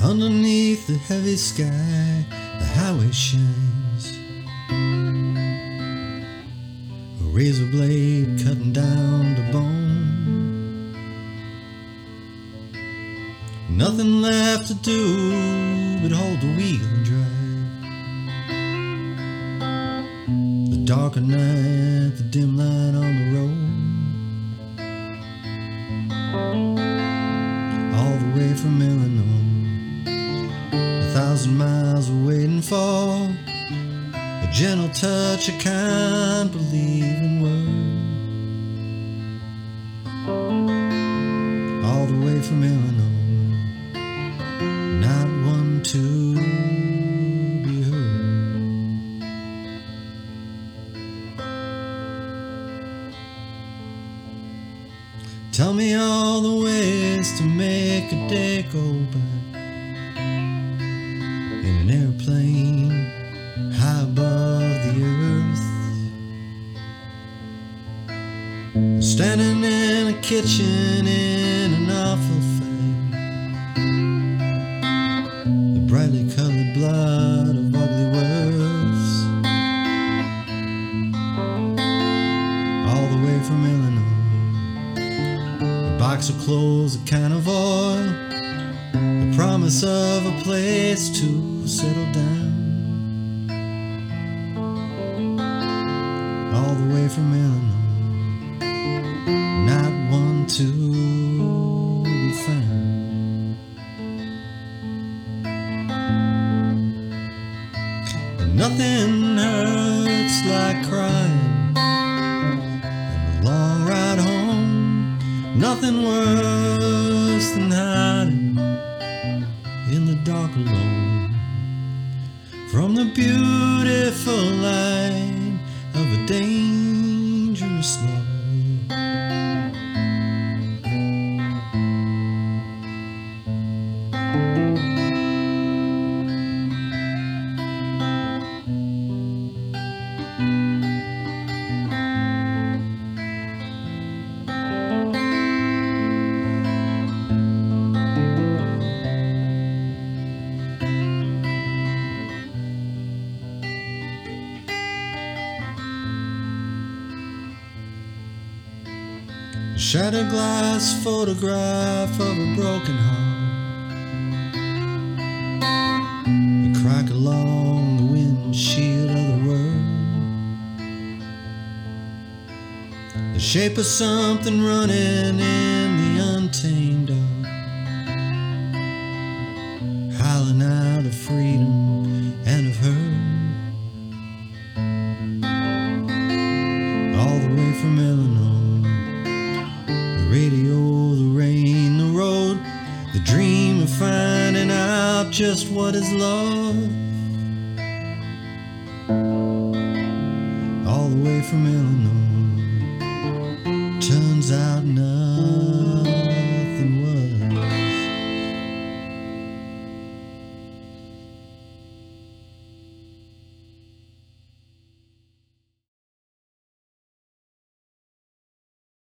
Underneath the heavy sky, the highway shines. A razor blade cutting down Nothing left to do but hold the wheel and drive. The darker night, the dim light on the road. All the way from Illinois a thousand miles waiting for a gentle touch, a kind believing word. All the way from Illinois, to be heard. Tell me all the ways to make a day go by in an airplane high above the earth. Standing in a kitchen in The colored blood of ugly words. All the way from Illinois. A box of clothes, a can of oil the promise of a place to settle down. All the way from Illinois, nothing hurts like crying, and a long ride home, nothing worse than hiding in the dark alone. From the beautiful light of a dangerous shattered glass photograph of a broken heart. A crack along the windshield of the world. The shape of something running in just what is love. All the way from Illinois.